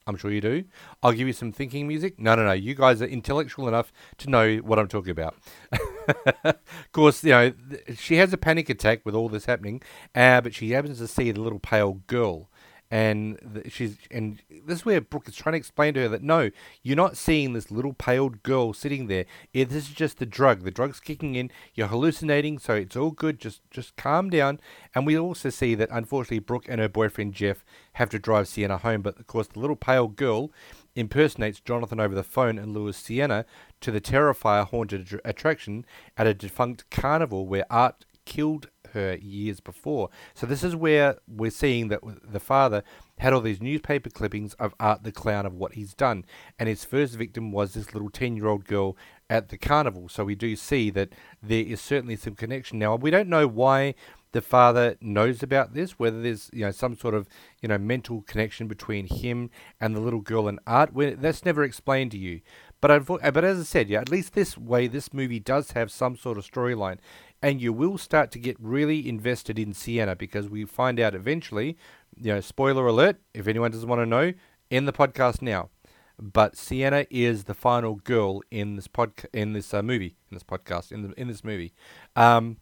I'm sure you do. I'll give you some thinking music. No, no, no. You guys are intellectual enough to know what I'm talking about. of course, you know, she has a panic attack with all this happening, uh, but she happens to see the little pale girl. And she's and this is where Brooke is trying to explain to her that no, you're not seeing this little pale girl sitting there. Yeah, this is just the drug. The drug's kicking in. You're hallucinating, so it's all good. Just just calm down. And we also see that unfortunately Brooke and her boyfriend Jeff have to drive Sienna home. But of course, the little pale girl impersonates Jonathan over the phone and lures Sienna to the Terrifier haunted attraction at a defunct carnival where Art killed her years before. So this is where we're seeing that the father had all these newspaper clippings of Art the clown of what he's done, and his first victim was this little ten-year-old girl at the carnival. So we do see that there is certainly some connection. Now we don't know why the father knows about this, whether there's you know some sort of you know mental connection between him and the little girl and Art. That's never explained to you. But but as I said, yeah, at least this way, this movie does have some sort of storyline, and you will start to get really invested in Sienna because we find out eventually. You know, spoiler alert! If anyone doesn't want to know, in the podcast now. But Sienna is the final girl in this pod in this uh, movie in this podcast in the in this movie. Um,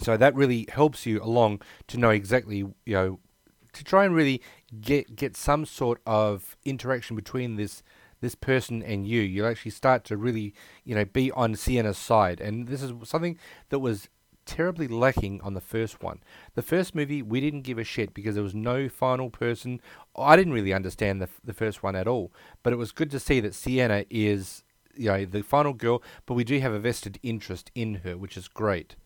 so that really helps you along to know exactly, you know, to try and really get get some sort of interaction between this this person and you. You'll actually start to really, you know, be on Sienna's side, and this is something that was terribly lacking on the first one. The first movie we didn't give a shit because there was no final person. I didn't really understand the the first one at all, but it was good to see that Sienna is, you know, the final girl, but we do have a vested interest in her, which is great.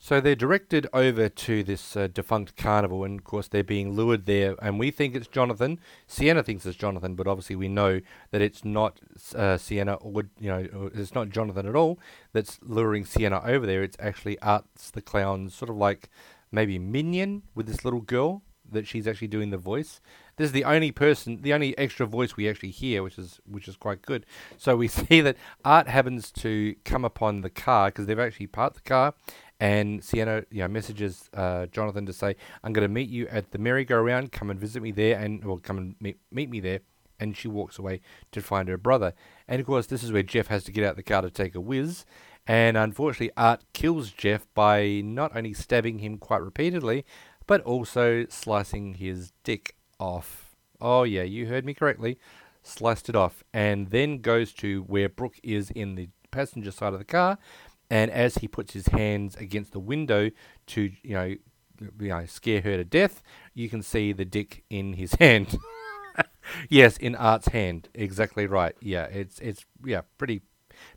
So they're directed over to this uh, defunct carnival, and of course they're being lured there. And we think it's Jonathan. Sienna thinks it's Jonathan, but obviously we know that it's not uh, Sienna, or you know, it's not Jonathan at all. That's luring Sienna over there. It's actually Arts the clown, sort of like maybe minion with this little girl that she's actually doing the voice. This is the only person, the only extra voice we actually hear, which is which is quite good. So we see that Art happens to come upon the car because they've actually parked the car, and Sienna, you know, messages uh, Jonathan to say, "I'm going to meet you at the merry-go-round. Come and visit me there, and well, come and meet meet me there." And she walks away to find her brother. And of course, this is where Jeff has to get out the car to take a whiz. And unfortunately, Art kills Jeff by not only stabbing him quite repeatedly, but also slicing his dick off. Oh, yeah, you heard me correctly. Sliced it off. And then goes to where Brooke is in the passenger side of the car. And as he puts his hands against the window to, you know, you know, scare her to death, you can see the dick in his hand. yes, in Art's hand. Exactly right. Yeah, it's it's yeah, pretty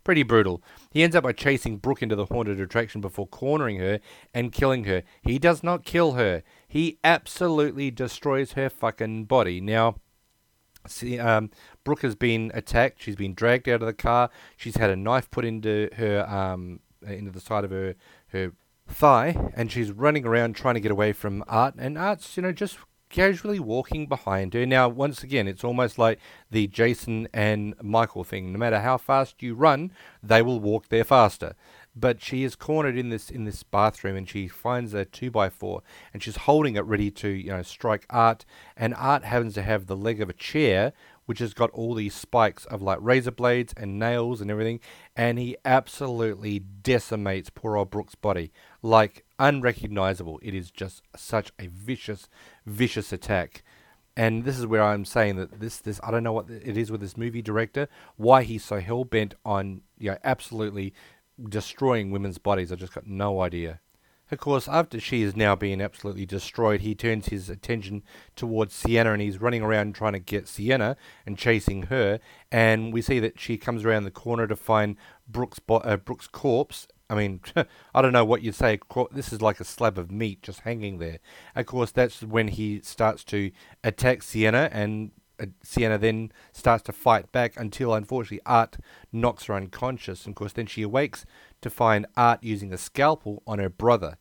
pretty brutal. He ends up by chasing Brooke into the haunted attraction before cornering her and killing her. He does not kill her. He absolutely destroys her fucking body. Now, see, um, Brooke has been attacked. She's been dragged out of the car. She's had a knife put into her um, into the side of her her thigh, and she's running around trying to get away from Art, and Art's, you know, just casually walking behind her. Now, once again, it's almost like the Jason and Michael thing. No matter how fast you run, they will walk there faster. But she is cornered in this in this bathroom, and she finds a two by four, and she's holding it ready to you know strike Art. And Art happens to have the leg of a chair, which has got all these spikes of like razor blades and nails and everything, and he absolutely decimates poor old Brooke's body, like unrecognizable. It is just such a vicious, vicious attack. And this is where I'm saying that this, this I don't know what it is with this movie director, why he's so hell bent on you know absolutely destroying women's bodies. I just got no idea. Of course, after she is now being absolutely destroyed, he turns his attention towards Sienna and he's running around trying to get Sienna and chasing her. And we see that she comes around the corner to find Brooke's bo- uh, Brooke's corpse. I mean, I don't know what you'd say. This is like a slab of meat just hanging there. Of course, that's when he starts to attack Sienna, and uh, Sienna then starts to fight back until, unfortunately, Art knocks her unconscious. And of course, then she awakes to find Art using a scalpel on her brother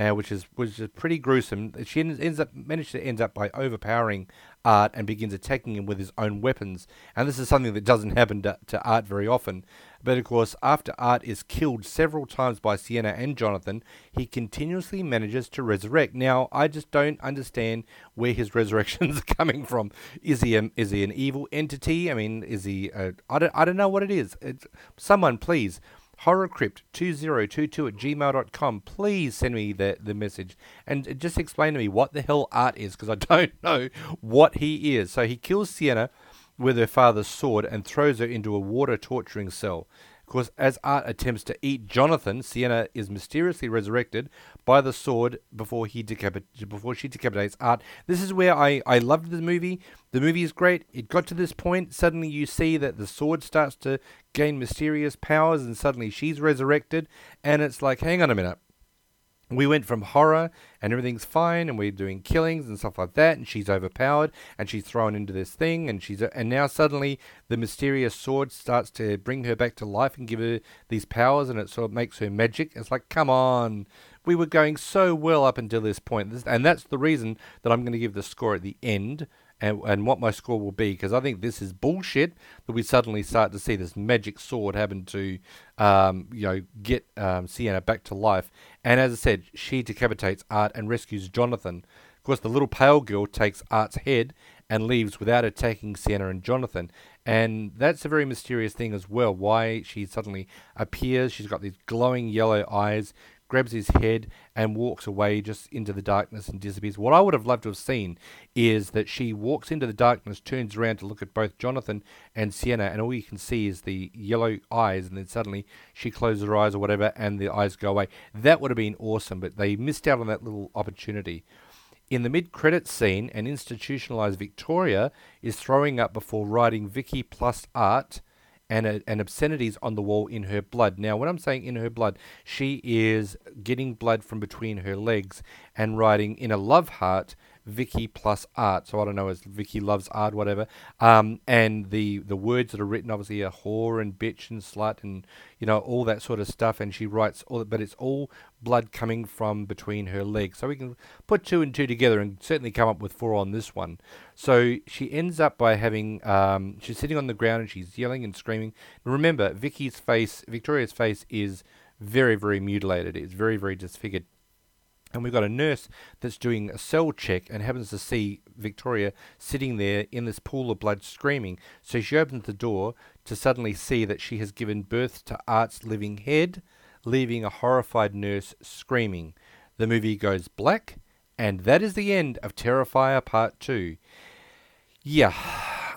uh, which is which is pretty gruesome. She ends, ends up manages to end up by overpowering Art and begins attacking him with his own weapons. And this is something that doesn't happen to, to Art very often. But of course, after Art is killed several times by Sienna and Jonathan, he continuously manages to resurrect. Now, I just don't understand where his resurrections are coming from. Is he a, is he an evil entity? I mean, is he? I don't I don't know what it is. It's, someone please horrorcrypt2022 at gmail.com. Please send me the, the message and just explain to me what the hell Art is because I don't know what he is. So he kills Sienna with her father's sword and throws her into a water torturing cell course, as Art attempts to eat Jonathan, Sienna is mysteriously resurrected by the sword before he decapit- before she decapitates Art. This is where I, I loved the movie. The movie is great. It got to this point. Suddenly you see that the sword starts to gain mysterious powers and suddenly she's resurrected. And it's like, hang on a minute we went from horror and everything's fine and we're doing killings and stuff like that and she's overpowered and she's thrown into this thing and she's and now suddenly the mysterious sword starts to bring her back to life and give her these powers and it sort of makes her magic it's like come on we were going so well up until this point and that's the reason that i'm going to give the score at the end and, and what my score will be because I think this is bullshit that we suddenly start to see this magic sword happen to, um, you know, get um, Sienna back to life. And as I said, she decapitates Art and rescues Jonathan. Of course, the little pale girl takes Art's head and leaves without attacking Sienna and Jonathan. And that's a very mysterious thing as well. Why she suddenly appears. She's got these glowing yellow eyes grabs his head and walks away just into the darkness and disappears. What I would have loved to have seen is that she walks into the darkness, turns around to look at both Jonathan and Sienna, and all you can see is the yellow eyes, and then suddenly she closes her eyes or whatever, and the eyes go away. That would have been awesome, but they missed out on that little opportunity. In the mid-credits scene, an institutionalized Victoria is throwing up before writing Vicky plus Art and, a, and obscenities on the wall in her blood. Now, when I'm saying in her blood, she is getting blood from between her legs and writing in a love heart Vicky plus art. So I don't know, as Vicky loves art, whatever. Um, and the the words that are written obviously are whore and bitch and slut and you know all that sort of stuff. And she writes all, but it's all blood coming from between her legs. So we can put two and two together and certainly come up with four on this one. So she ends up by having um, she's sitting on the ground and she's yelling and screaming. Remember, Vicky's face, Victoria's face is very very mutilated. It's very very disfigured and we've got a nurse that's doing a cell check and happens to see Victoria sitting there in this pool of blood screaming. So she opens the door to suddenly see that she has given birth to Art's living head, leaving a horrified nurse screaming. The movie goes black, and that is the end of Terrifier Part 2. Yeah,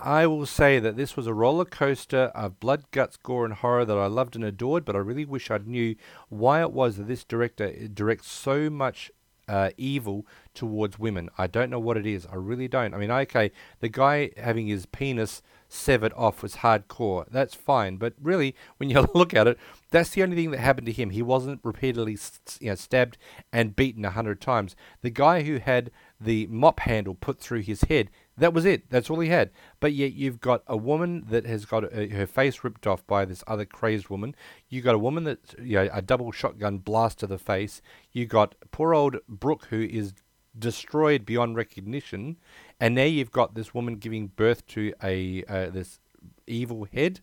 I will say that this was a roller coaster of blood, guts, gore, and horror that I loved and adored, but I really wish I knew why it was that this director directs so much uh, evil towards women. I don't know what it is. I really don't. I mean, okay, the guy having his penis severed off was hardcore. That's fine. But really, when you look at it, that's the only thing that happened to him. He wasn't repeatedly you know, stabbed and beaten a hundred times. The guy who had the mop handle put through his head, That was it. That's all he had. But yet you've got a woman that has got uh, her face ripped off by this other crazed woman. You got a woman that you know a double shotgun blast to the face. You got poor old Brooke who is destroyed beyond recognition, and now you've got this woman giving birth to a uh, this evil head.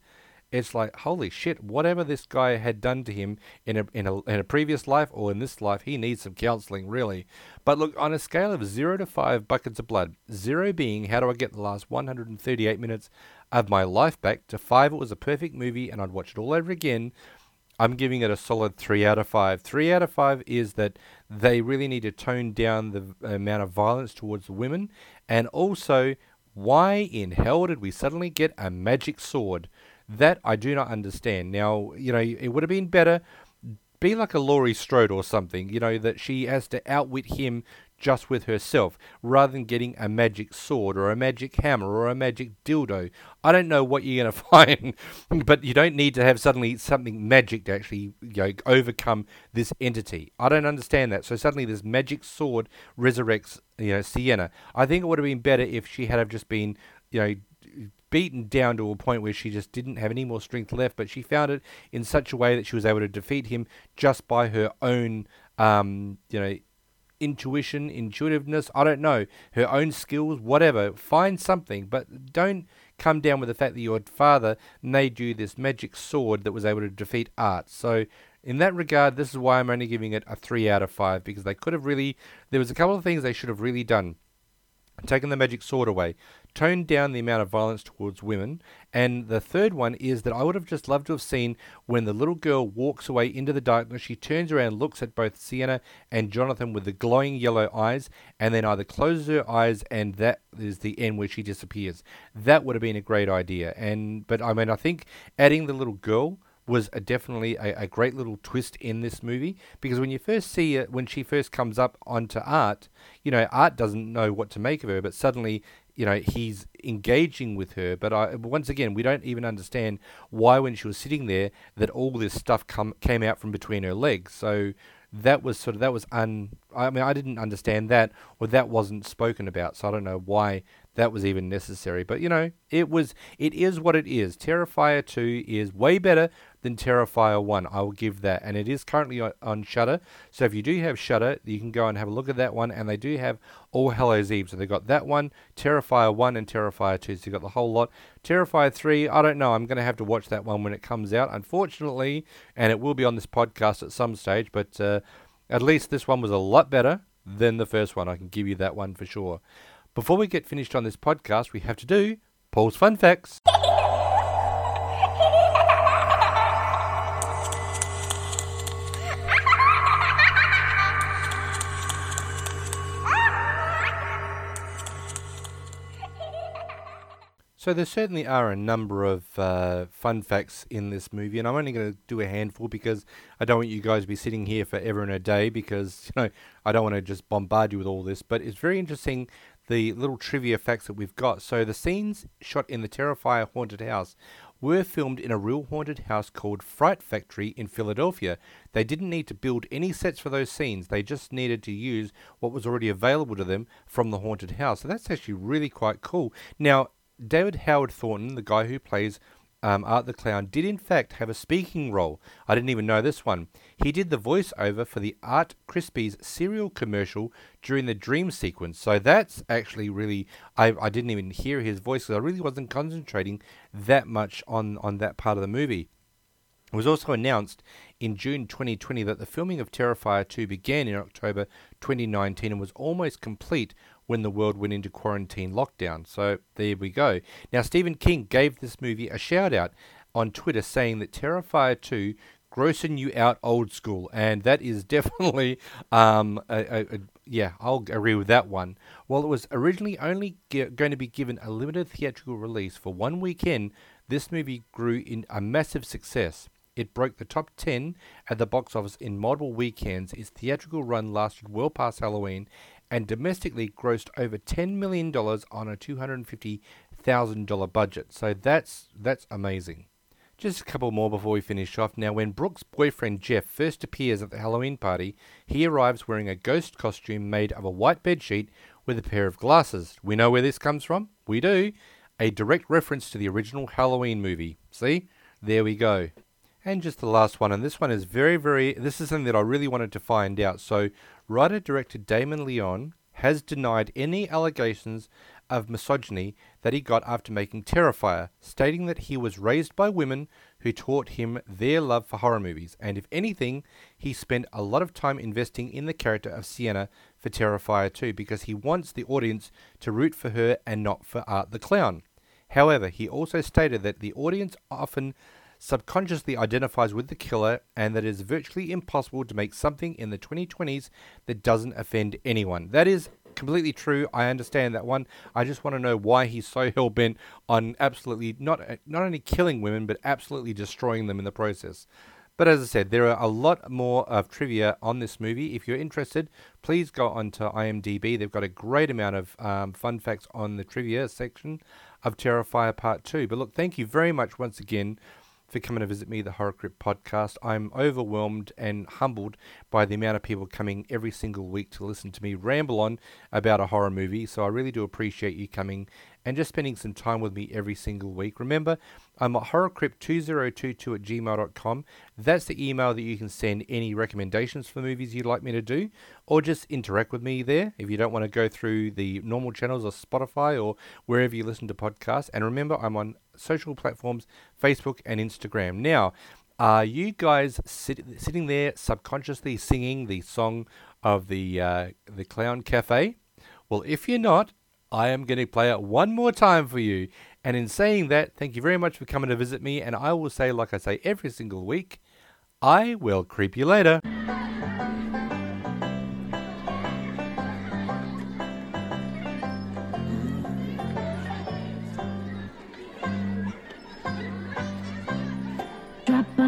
It's like holy shit! Whatever this guy had done to him in a in a in a previous life or in this life, he needs some counselling, really. But look, on a scale of zero to five buckets of blood, zero being how do I get the last 138 minutes of my life back, to five it was a perfect movie and I'd watch it all over again. I'm giving it a solid three out of five. Three out of five is that they really need to tone down the amount of violence towards the women, and also why in hell did we suddenly get a magic sword? That I do not understand. Now, you know, it would have been better be like a Laurie Strode or something, you know, that she has to outwit him just with herself rather than getting a magic sword or a magic hammer or a magic dildo. I don't know what you're going to find, but you don't need to have suddenly something magic to actually you know, overcome this entity. I don't understand that. So suddenly this magic sword resurrects, you know, Sienna. I think it would have been better if she had have just been, you know, beaten down to a point where she just didn't have any more strength left, but she found it in such a way that she was able to defeat him just by her own, um, you know, intuition, intuitiveness. I don't know her own skills, whatever. Find something, but don't come down with the fact that your father made you this magic sword that was able to defeat art. So. In that regard, this is why I'm only giving it a 3 out of 5 because they could have really. There was a couple of things they should have really done taken the magic sword away, toned down the amount of violence towards women. And the third one is that I would have just loved to have seen when the little girl walks away into the darkness, she turns around, looks at both Sienna and Jonathan with the glowing yellow eyes, and then either closes her eyes and that is the end where she disappears. That would have been a great idea. And but I mean I think adding the little girl was a definitely a, a, great little twist in this movie because when you first see it, when she first comes up onto Art, you know, Art doesn't know what to make of her, but suddenly, you know, he's engaging with her. But I, once again, we don't even understand why when she was sitting there that all this stuff come came out from between her legs. So that was sort of that was un. I mean, I didn't understand that, or that wasn't spoken about. So I don't know why that was even necessary. But you know, it was. It is what it is. Terrifier two is way better than Terrifier 1. I will give that. And it is currently on, Shudder. So if you do have Shudder, you can go and have a look at that one. And they do have All Hallows Eve. So they've got that one, Terrifier 1, and Terrifier 2. So you've got the whole lot. Terrifier 3, I don't know. I'm going to have to watch that one when it comes out, unfortunately. And it will be on this podcast at some stage. But uh, at least this one was a lot better than the first one. I can give you that one for sure. Before we get finished on this podcast, we have to do Paul's Fun Facts. So there certainly are a number of uh, fun facts in this movie, and I'm only going to do a handful because I don't want you guys to be sitting here forever and a day because you know I don't want to just bombard you with all this. But it's very interesting the little trivia facts that we've got. So the scenes shot in the Terrifier haunted house were filmed in a real haunted house called Fright Factory in Philadelphia. They didn't need to build any sets for those scenes. They just needed to use what was already available to them from the haunted house. So that's actually really quite cool. Now David Howard Thornton, the guy who plays um, Art the Clown, did in fact have a speaking role. I didn't even know this one. He did the voiceover for the Art Krispies cereal commercial during the dream sequence. So that's actually really, I, I didn't even hear his voice because I really wasn't concentrating that much on, on that part of the movie. It was also announced in June 2020 that the filming of Terrifier 2 began in October 2019 and was almost complete when the world went into quarantine lockdown. So there we go. Now, Stephen King gave this movie a shout out on Twitter saying that Terrifier 2 grossing you out old school, and that is definitely, um, a, a, a, yeah, I'll agree with that one. While it was originally only going to be given a limited theatrical release for one weekend, this movie grew in a massive success. It broke the top 10 at the box office in multiple weekends. Its theatrical run lasted well past Halloween and domestically grossed over $10 million on a $250,000 budget. So that's that's amazing. Just a couple more before we finish off. Now, when Brooke's boyfriend Jeff first appears at the Halloween party, he arrives wearing a ghost costume made of a white bedsheet with a pair of glasses. We know where this comes from. We do. A direct reference to the original Halloween movie. See? There we go. And just the last one, and this one is very, very. This is something that I really wanted to find out. So, writer director Damien Leone has denied any allegations of misogyny that he got after making Terrifier, stating that he was raised by women who taught him their love for horror movies, and if anything, he spent a lot of time investing in the character of Sienna for Terrifier 2 because he wants the audience to root for her and not for Art the Clown. However, he also stated that the audience often subconsciously identifies with the killer and that it is virtually impossible to make something in the 2020s that doesn't offend anyone. That is completely true. I understand that one. I just want to know why he's so hell bent on absolutely not not only killing women but absolutely destroying them in the process. But as I said, there are a lot more of trivia on this movie. If you're interested, please go onto IMDb. They've got a great amount of um, fun facts on the trivia section of Terrifier Part 2. But look, thank you very much once again for coming to visit me, the Horror Crypt podcast. I'm overwhelmed and humbled by the amount of people coming every single week to listen to me ramble on about a horror movie. So I really do appreciate you coming and just spending some time with me every single week. Remember, I'm at horrorcrypt2022 at gmail.com. That's the email that you can send any recommendations for movies you'd like me to do, or just interact with me there if you don't want to go through the normal channels of Spotify or wherever you listen to podcasts. And remember, I'm on social platforms Facebook and Instagram. Now, are you guys sit, sitting there subconsciously singing the song of the uh, the Clown Cafe? Well, if you're not, I am going to play it one more time for you. And in saying that, thank you very much for coming to visit me. And I will say, like I say every single week, I will creep you later.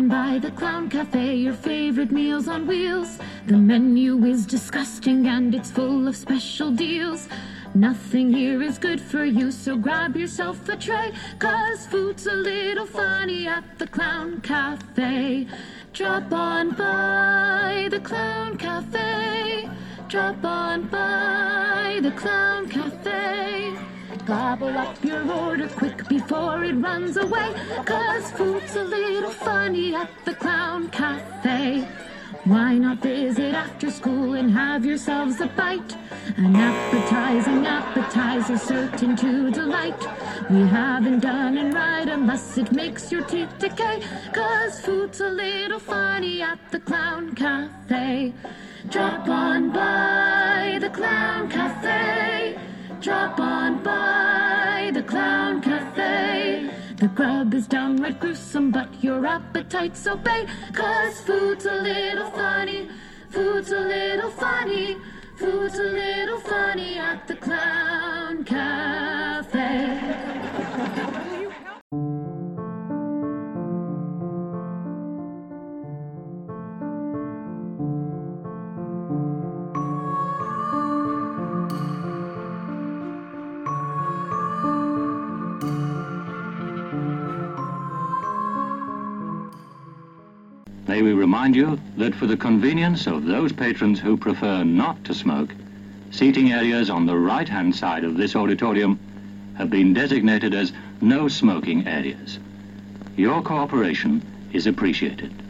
Drop on by the Clown Cafe, your favorite meals on wheels. The menu is disgusting and it's full of special deals. Nothing here is good for you, so grab yourself a tray. Cause food's a little funny at the Clown Cafe. Drop on by the Clown Cafe. Drop on by the Clown Cafe. Gobble up your order quick before it runs away. Cause food's a little funny at the Clown Cafe. Why not visit after school and have yourselves a bite? An appetizing appetizer certain to delight. We haven't done it right unless it makes your teeth decay. Cause food's a little funny at the Clown Cafe. Drop on by the Clown Cafe. Drop on by the Clown Cafe. The grub is downright gruesome, but your appetite's obey. Cause food's a little funny, food's a little funny, food's a little funny at the Clown Cafe. May we remind you that for the convenience of those patrons who prefer not to smoke, seating areas on the right-hand side of this auditorium have been designated as no smoking areas. Your cooperation is appreciated.